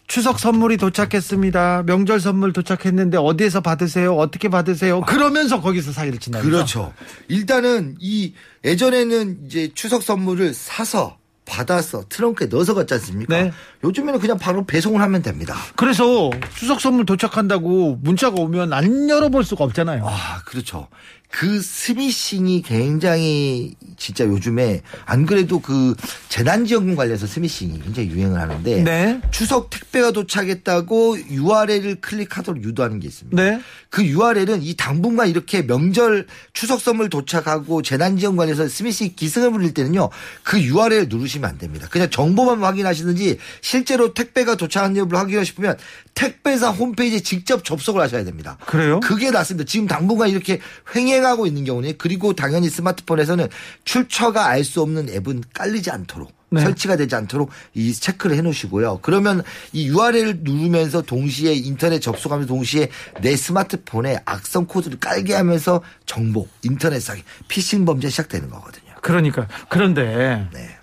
추석 선물이 도착했습니다. 명절 선물 도착했는데 어디에서 받으세요? 어떻게 받으세요? 그러면서 거기서 사기를 친다. 그렇죠. 일단은 이 예전에는 이제 추석 선물을 사서 받아서 트렁크에 넣어서 갔지 않습니까? 네. 요즘에는 그냥 바로 배송을 하면 됩니다. 그래서 추석 선물 도착한다고 문자가 오면 안 열어볼 수가 없잖아요. 아, 그렇죠. 그 스미싱이 굉장히 진짜 요즘에 안 그래도 그 재난지원금 관련해서 스미싱이 굉장히 유행을 하는데 네. 추석 택배가 도착했다고 URL을 클릭하도록 유도하는 게 있습니다. 네. 그 URL은 이 당분간 이렇게 명절 추석 선물 도착하고 재난지원 관련해서 스미싱 기승을 부릴 때는요 그 URL 누르시면 안 됩니다. 그냥 정보만 확인하시든지 실제로 택배가 도착한 여부를 확인하고 싶으면 택배사 홈페이지에 직접 접속을 하셔야 됩니다. 그래요? 그게 낫습니다. 지금 당분간 이렇게 횡예 흥행하고 있는 경우는 그리고 당연히 스마트폰에서는 출처가 알 수 없는 앱은 깔리지 않도록 네. 설치가 되지 않도록 이 체크를 해 놓으시고요. 그러면 이 URL을 누르면서 동시에 인터넷 접속하면서 동시에 내 스마트폰에 악성 코드를 깔게 하면서 정보, 인터넷 사기, 피싱 범죄 시작되는 거거든요. 그러니까 그런데 네.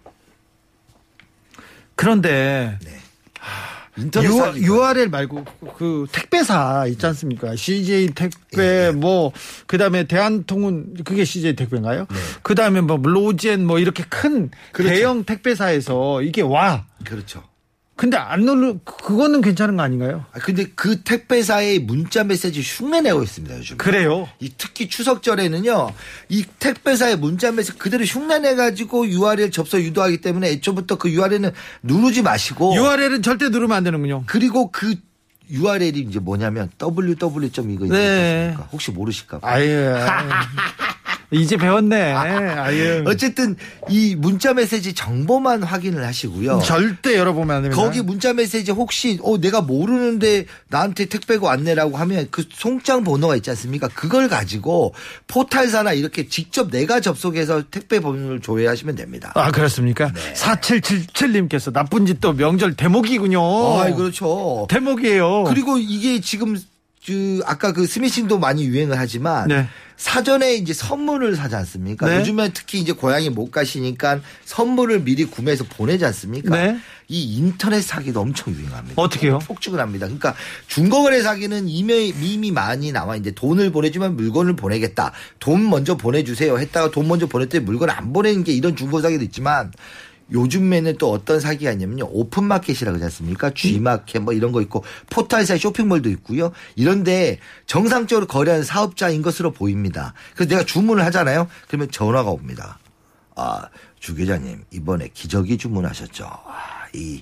그런데 인터넷 유, 사기. URL 말고 그 택배사 있지 않습니까? CJ 택배 뭐 그다음에 대한통운 그게 CJ 택배인가요? 그다음에 뭐 로젠 뭐 이렇게 큰 그렇죠. 대형 택배사에서 이게 와. 그렇죠. 근데 안 누르 그거는 괜찮은 거 아닌가요? 아, 근데 그 택배사의 문자 메시지 흉내 내고 있습니다, 요즘. 그래요. 이 특히 추석절에는요, 이 택배사의 문자 메시지 그대로 흉내 내 가지고 URL 접속 유도하기 때문에 애초부터 그 URL은 누르지 마시고. URL은 절대 누르면 안 되는군요. 그리고 그 URL이 이제 뭐냐면 www. 이거 네. 있습니까? 혹시 모르실까 봐. 아유. (laughs) (laughs) 이제 배웠네. 아유. 어쨌든 이 문자 메시지 정보만 확인을 하시고요. 절대 열어보면 안 됩니다. 거기 문자 메시지 혹시 어 내가 모르는데 나한테 택배가 왔네라고 하면 그 송장 번호가 있지 않습니까? 그걸 가지고 포탈사나 이렇게 직접 내가 접속해서 택배 번호를 조회하시면 됩니다. 아, 그렇습니까? 네. 4777님께서 나쁜 짓도 명절 대목이군요. 아, 그렇죠. 대목이에요. 그리고 이게 지금 그 아까 그 스미싱도 많이 유행을 하지만 네. 사전에 이제 선물을 사지 않습니까? 네. 요즘에 특히 이제 고향에 못 가시니까 선물을 미리 구매해서 보내지 않습니까? 네. 이 인터넷 사기도 엄청 유행합니다. 어떻게요? 폭증을 합니다. 그러니까 중고거래 사기는 이미, 이미 많이 나와 있는데 돈을 보내주면 물건을 보내겠다. 돈 먼저 보내주세요. 했다가 돈 먼저 보냈더니 물건을 안 보내는 게 이런 중고 사기도 있지만 요즘에는 또 어떤 사기가 있냐면요. 오픈마켓이라고 하지 않습니까? G마켓 뭐 이런 거 있고 포탈사의 쇼핑몰도 있고요. 이런데 정상적으로 거래하는 사업자인 것으로 보입니다. 그래서 내가 주문을 하잖아요. 그러면 전화가 옵니다. 아, 주 계장님, 이번에 기저귀 주문하셨죠? 아, 이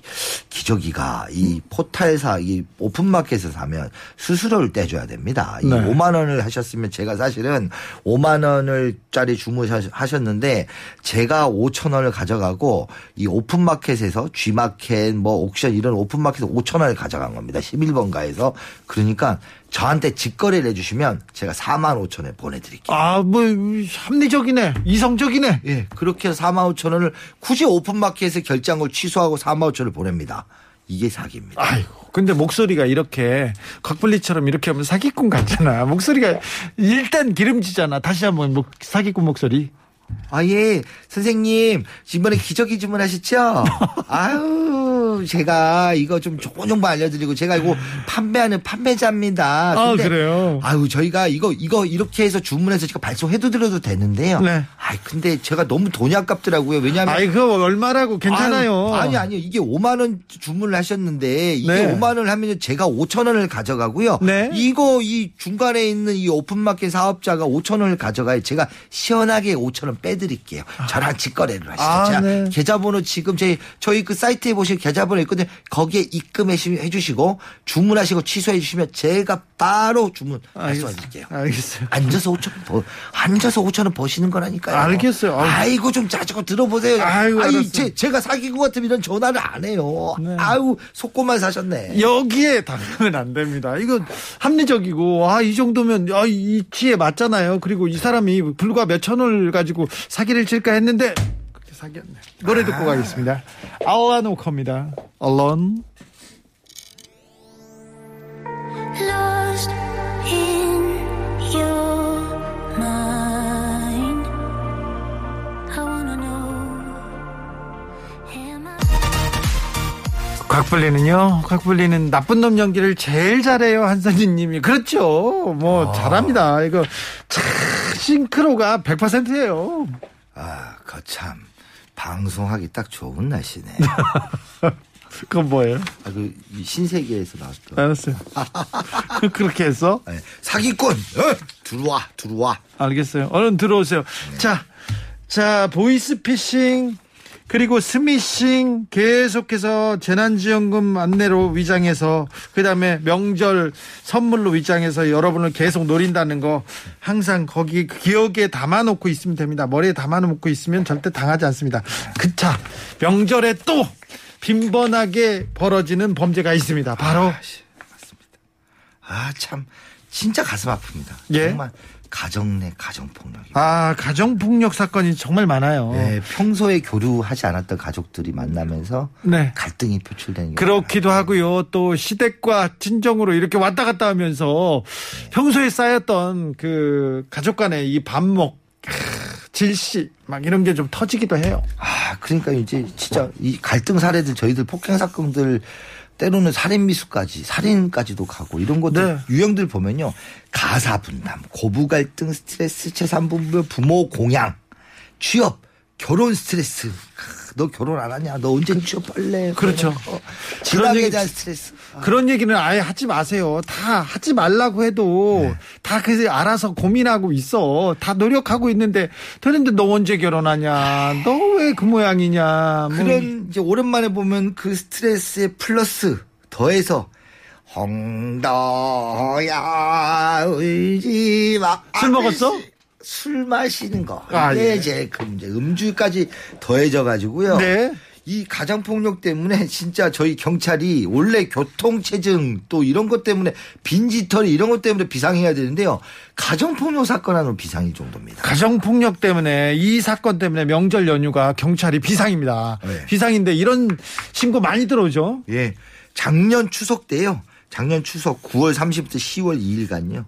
기저귀가 이 포탈사, 이 오픈마켓에서 사면 수수료를 떼줘야 됩니다. 이 네. 5만 원을 하셨으면 제가 사실은 5만 원을 짜리 주문하셨는데 제가 5천 원을 가져가고 이 오픈마켓에서 G마켓 뭐 옥션 이런 오픈마켓에서 5천 원을 가져간 겁니다. 11번가에서. 그러니까 저한테 직거래를 해주시면 제가 4만 5천 원 보내드릴게요. 아, 뭐, 합리적이네. 이성적이네. 예, 그렇게 해서 4만 5천 원을 굳이 오픈마켓에서 결장을 취소하고 4만 5천 원을 보냅니다. 이게 사기입니다. 아이고. 근데 목소리가 이렇게 곽블리처럼 이렇게 하면 사기꾼 같잖아. 목소리가 일단 기름지잖아. 다시 한번 목, 사기꾼 목소리. 아, 예. 선생님, 이번에 기저귀 주문하셨죠? (laughs) 아유, 제가 이거 좀 좋은 정보 알려드리고, 제가 이거 판매하는 판매자입니다. 아, 그래요? 아유, 저희가 이거, 이거 이렇게 해서 주문해서 제가 발송해도 드려도 되는데요. 네. 아이, 근데 제가 너무 돈이 아깝더라고요. 왜냐면. 아이, 그거 얼마라고 괜찮아요. 아유, 아니, 아니요. 이게 5만 원 주문을 하셨는데, 이게 네. 5만 원을 하면 제가 5천 원을 가져가고요. 네. 이거 이 중간에 있는 이 오픈마켓 사업자가 5천 원을 가져가요. 제가 시원하게 5천 원 빼드릴게요. 저랑 직거래를 하시죠. 아, 네. 계좌번호 지금 저희, 저희 그 사이트에 보시면 계좌번호 있거든요. 거기에 입금해 주시고, 주문하시고 취소해 주시면 제가 바로 주문 발송해 드릴게요. 알겠어요. 앉아서 5천 원, 버, 앉아서 5천 원 버시는 거라니까요. 알겠어요. 아유. 아이고 좀 자주고 들어보세요. 아이고, 아이, 알았어요. 제, 제가 사기꾼 같으면 이런 전화를 안 해요. 네. 아유 속고만 사셨네. 여기에 당하면 안 됩니다. 이거 합리적이고 아 이 정도면 아, 이 치에 맞잖아요. 그리고 이 사람이 불과 몇 천 원을 가지고 사기를 칠까 했는데 사기였네. 노래 듣고 가겠습니다. 아워노커입니다. Alone. Lost in your mind. I wanna know. Am I? 곽블리는요. 곽블리는 나쁜 놈 연기를 제일 잘해요. 한선진님이 그렇죠. 뭐 잘합니다. 이거 참 싱크로가 100%예요. 아, 거참 방송하기 딱 좋은 날씨네. (laughs) 그건 뭐예요? 아, 그, 이 신세계에서 나왔던. 알았어요. (laughs) 그렇게 해서 네. 사기꾼, 어? 들어와, 들어와. 알겠어요. 얼른 들어오세요. 자, 자, 보이스피싱, 그리고 스미싱 계속해서 재난지원금 안내로 위장해서, 그 다음에 명절 선물로 위장해서 여러분을 계속 노린다는 거 항상 거기 기억에 담아놓고 있으면 됩니다. 머리에 담아놓고 있으면 절대 당하지 않습니다. 그차 명절에 또 빈번하게 벌어지는 범죄가 있습니다. 바로 아, 참. 진짜 가슴 아픕니다. 예. 정말 가정 내 가정 폭력이. 아, 가정폭력 사건이 정말 많아요. 네, 평소에 교류하지 않았던 가족들이 만나면서 네. 갈등이 표출되는 게 그렇기도 하고요. 또 시댁과 친정으로 이렇게 왔다 갔다 하면서 평소에 쌓였던 그 가족 간의 이 반목, 크, 질시, 막 이런 게 좀 터지기도 해요. 아, 그러니까 이제 진짜 이 갈등 사례들 저희들 폭행 사건들 때로는 살인 미수까지 살인까지도 가고 이런 것들 네. 유형들 보면요 가사 분담, 고부 갈등, 스트레스, 재산 분배, 부모 공양, 취업, 결혼 스트레스. 크, 너 결혼 안 하냐? 너 언제 취업할래? 그렇죠. 어, 그런 얘기- 스트레스. 아, 그런 얘기는 아예 하지 마세요. 다 하지 말라고 해도 네. 다 그래서 알아서 고민하고 있어. 다 노력하고 있는데 그런데 너 언제 결혼하냐? 너 왜 그 모양이냐? 뭐 그런 이제 오랜만에 보면 그 스트레스에 플러스 더해서 홍도야 울지 마. 술 먹었어? 술 마시는 거. 아, 이게 예. 이제 그 이제 음주까지 더해져 가지고요. 네. 이 가정폭력 때문에 진짜 저희 경찰이 원래 교통체증 또 이런 것 때문에 빈지털이 이런 것 때문에 비상해야 되는데요. 가정폭력 사건 하나로 비상일 정도입니다. 가정폭력 때문에 이 사건 때문에 명절 연휴가 경찰이 비상입니다. 네. 비상인데 이런 신고 많이 들어오죠. 예. 작년 추석 때요. 작년 추석 9월 30일부터 10월 2일간요.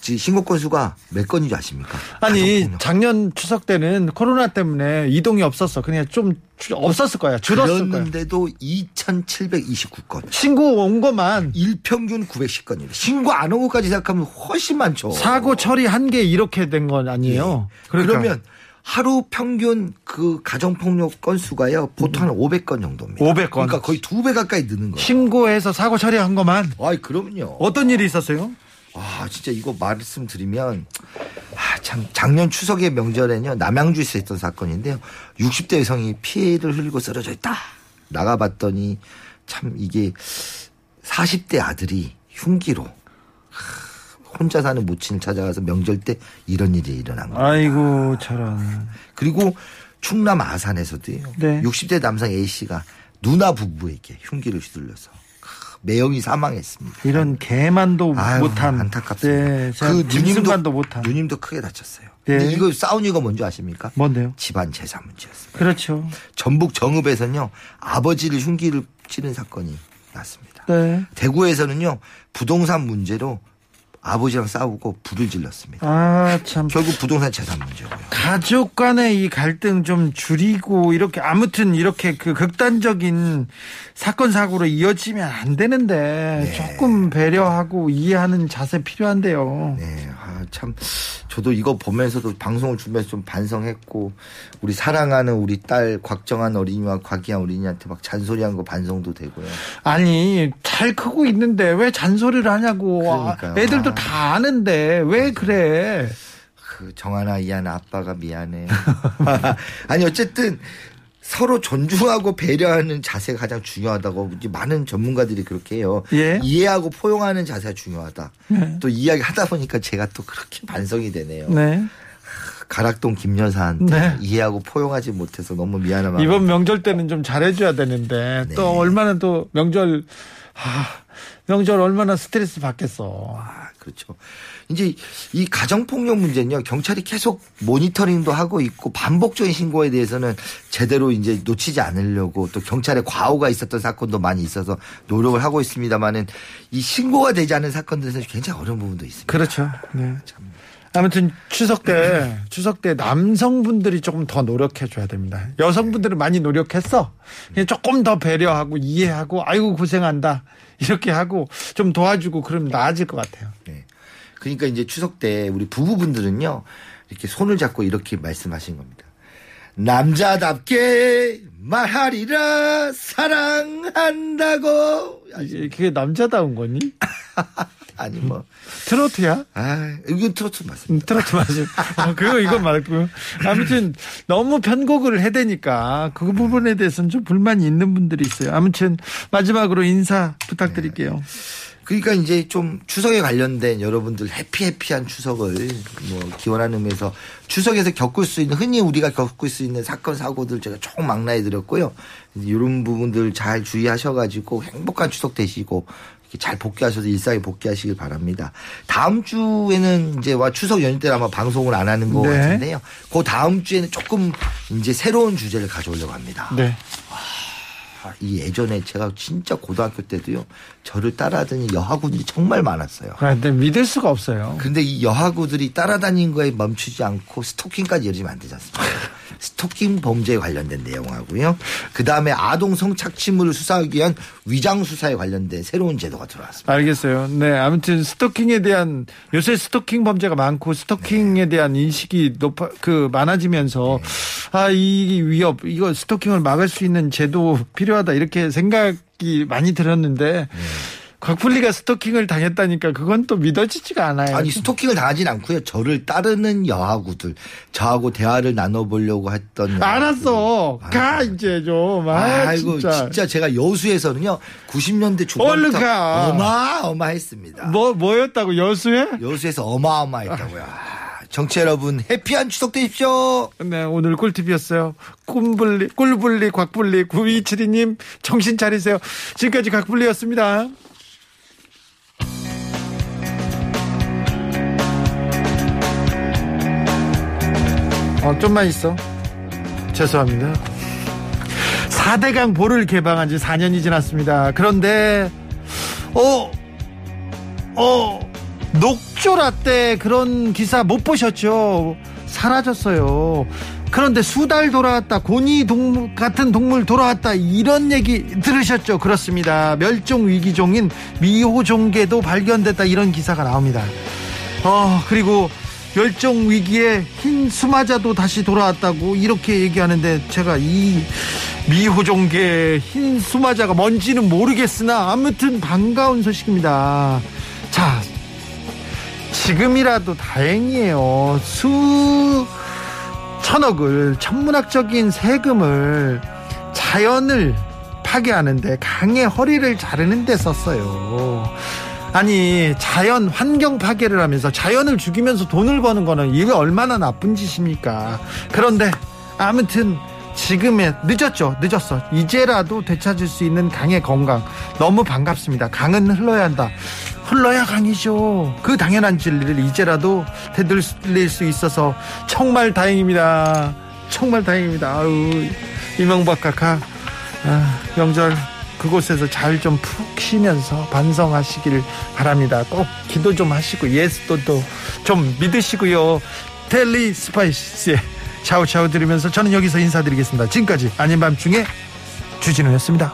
신고 건수가 몇 건인지 아십니까? 아니 가정폭력. 작년 추석 때는 코로나 때문에 이동이 없었어. 그냥 좀 줄- 없었을 거야. 줄었을 거야. 그랬는데도 2,729건. 신고 온 것만 일평균 910건이에요. 신고 안 온 것까지 생각하면 훨씬 많죠. 사고 처리 한 게 이렇게 된 건 아니에요. 그러니까 예. 그러면 하루 평균 그 가정폭력 건수가요. 보통 한 500건 정도입니다. 500 건. 그러니까 거의 두 배 가까이 느는 거예요. 신고해서 사고 처리한 것만 아이, 그럼요. 어떤 일이 있었어요? 아, 진짜 이거 말씀드리면 아, 참 작년 추석의 명절에는요. 남양주에서 있던 사건인데요. 60대 여성이 피해를 흘리고 쓰러져 있다. 나가봤더니 참 이게 40대 아들이 흉기로 하, 혼자 사는 모친을 찾아가서 명절 때 이런 일이 일어난 거예요. 아이고 저런. 그리고 충남 아산에서도요. 네. 60대 남성 A 씨가 누나 부부에게 흉기를 휘둘려서 하, 매형이 사망했습니다. 이런 개만도 아유, 못한 안타깝습니다. 네, 그 누님도 못한. 누님도 크게 다쳤어요. 네. 근데 이거 싸운 이유가 뭔지 아십니까? 뭔데요? 집안 재산 문제였습니다. 그렇죠. 전북 정읍에서는요 아버지를 흉기를 치는 사건이 났습니다. 네. 대구에서는요 부동산 문제로 아버지랑 싸우고 불을 질렀습니다. 아 참. 결국 부동산 재산 문제고요. 가족 간의 이 갈등 좀 줄이고 이렇게 아무튼 이렇게 그 극단적인 사건 사고로 이어지면 안 되는데 조금 배려하고 이해하는 자세 필요한데요. 네, 아, 참 저도 이거 보면서도 방송을 주면서 좀 반성했고 우리 사랑하는 우리 딸 곽정한 어린이와 곽이한 어린이한테 막 잔소리한 거 반성도 되고요. 아니 잘 크고 있는데 왜 잔소리를 하냐고. 아, 그러니까요. 애들도 아. 다 아는데 왜 그래? 그 정하나 이하나 아빠가 미안해. (laughs) 아니 어쨌든 서로 존중하고 배려하는 자세가 가장 중요하다고 이제 많은 전문가들이 그렇게 해요. 예. 이해하고 포용하는 자세가 중요하다. 또 이야기 하다 보니까 제가 또 그렇게 반성이 되네요. 네. 가락동 김 여사한테 네. 이해하고 포용하지 못해서 너무 미안한 마음. 이번 명절 때는 좀 잘해줘야 되는데 네. 또 얼마나 또 명절 아, 명절 얼마나 스트레스 받겠어. 아, 그렇죠. 이제 이 가정폭력 문제는요, 경찰이 계속 모니터링도 하고 있고 반복적인 신고에 대해서는 제대로 이제 놓치지 않으려고 또 경찰의 과오가 있었던 사건도 많이 있어서 노력을 하고 있습니다만은 이 신고가 되지 않은 사건들에서 굉장히 어려운 부분도 있습니다. 그렇죠. 네. 아무튼 추석 때 추석 때 남성분들이 조금 더 노력해 줘야 됩니다. 여성분들은 많이 노력했어. 그냥 조금 더 배려하고 이해하고 아이고 고생한다 이렇게 하고 좀 도와주고 그러면 나아질 것 같아요. 네. 그러니까 이제 추석 때 우리 부부분들은요, 이렇게 손을 잡고 이렇게 말씀하신 겁니다. 남자답게 말하리라 사랑한다고. 이게 그게 남자다운 거니? (laughs) 아니 뭐, 트로트야? 아 이거 트로트 맞습니다. 음, 트로트 맞아. 어, 그거 이건 말고 아무튼 너무 편곡을 해대니까 그 부분에 대해서는 좀 불만이 있는 분들이 있어요. 아무튼 마지막으로 인사 부탁드릴게요. 그러니까 이제 좀 추석에 관련된 여러분들 해피해피한 추석을 뭐 기원하는 의미에서 추석에서 겪을 수 있는 흔히 우리가 겪을 수 있는 사건 사고들 제가 총 망라해 드렸고요. 이런 부분들 잘 주의하셔가지고 행복한 추석 되시고 잘 복귀하셔서 일상에 복귀하시길 바랍니다. 다음 주에는 이제 와 추석 연휴 때 아마 방송을 안 하는 것 네. 같은데요. 그 다음 주에는 조금 이제 새로운 주제를 가져오려고 합니다. 네. 아, 이 예전에 제가 진짜 고등학교 때도요 저를 따라하던 여하구들이 정말 많았어요. 아, 근데 믿을 수가 없어요. 근데 이 여하구들이 따라다닌 거에 멈추지 않고 스토킹까지 이러지면 안 되지 않습니까? (laughs) 스토킹 범죄에 관련된 내용하고요. 그 다음에 아동 성착취물을 수사하기 위한 위장 수사에 관련된 새로운 제도가 들어왔습니다. 알겠어요. 네, 아무튼 스토킹에 대한 요새 스토킹 범죄가 많고 스토킹에 네. 대한 인식이 높아 그 많아지면서 아이 위협 이거 스토킹을 막을 수 있는 제도 필요하다 이렇게 생각이 많이 들었는데 네. 곽풀리가 스토킹을 당했다니까 그건 또 믿어지지가 않아요. 아니 스토킹을 당하진 않고요. 저를 따르는 여하구들 저하고 대화를 나눠보려고 했던 여하구들. 알았어. 가 이제 좀. 아, 아이고 진짜. 진짜. 제가 여수에서는요 90년대 얼른 중반부터 가. 어마어마했습니다. 뭐 뭐였다고 여수에? 여수에서 어마어마했다고요. 아, 정치 여러분 해피한 추석 되십시오. 네, 오늘 꿀팁이었어요. 꿀불리, 꿀불리, 곽불리, 9272님, 정신 차리세요. 지금까지 곽불리였습니다. 어, 좀만 있어. 죄송합니다. 4대강 보를 개방한 지 4년이 지났습니다. 그런데, 어, 어, 녹조라 때 그런 기사 못 보셨죠? 사라졌어요. 그런데 수달 돌아왔다, 고니 동물 같은 동물 돌아왔다, 이런 얘기 들으셨죠? 그렇습니다. 멸종 위기종인 미호종계도 발견됐다, 이런 기사가 나옵니다. 어, 그리고 멸종 위기에 흰 수마자도 다시 돌아왔다고 이렇게 얘기하는데 제가 이 미호종계 흰 수마자가 뭔지는 모르겠으나 아무튼 반가운 소식입니다. 자, 지금이라도 다행이에요. 수 천억을 천문학적인 세금을 자연을 파괴하는데 강의 허리를 자르는 데 썼어요. 아니 자연 환경 파괴를 하면서 자연을 죽이면서 돈을 버는 거는 이게 얼마나 나쁜 짓입니까? 그런데 아무튼 지금에 늦었죠? 늦었어. 이제라도 되찾을 수 있는 강의 건강. 너무 반갑습니다. 강은 흘러야 한다 흘러야 강이죠 그 당연한 진리를 이제라도 되돌릴 수 있어서 정말 다행입니다 정말 다행입니다 아유 이명박 각하 아, 명절 그곳에서 잘 좀 푹 쉬면서 반성하시길 바랍니다. 꼭 기도 좀 하시고 예수도 좀 믿으시고요. 텔리 스파이스의 샤오샤오 들으면서 저는 여기서 인사드리겠습니다. 지금까지 아닌 밤중에 주진우였습니다.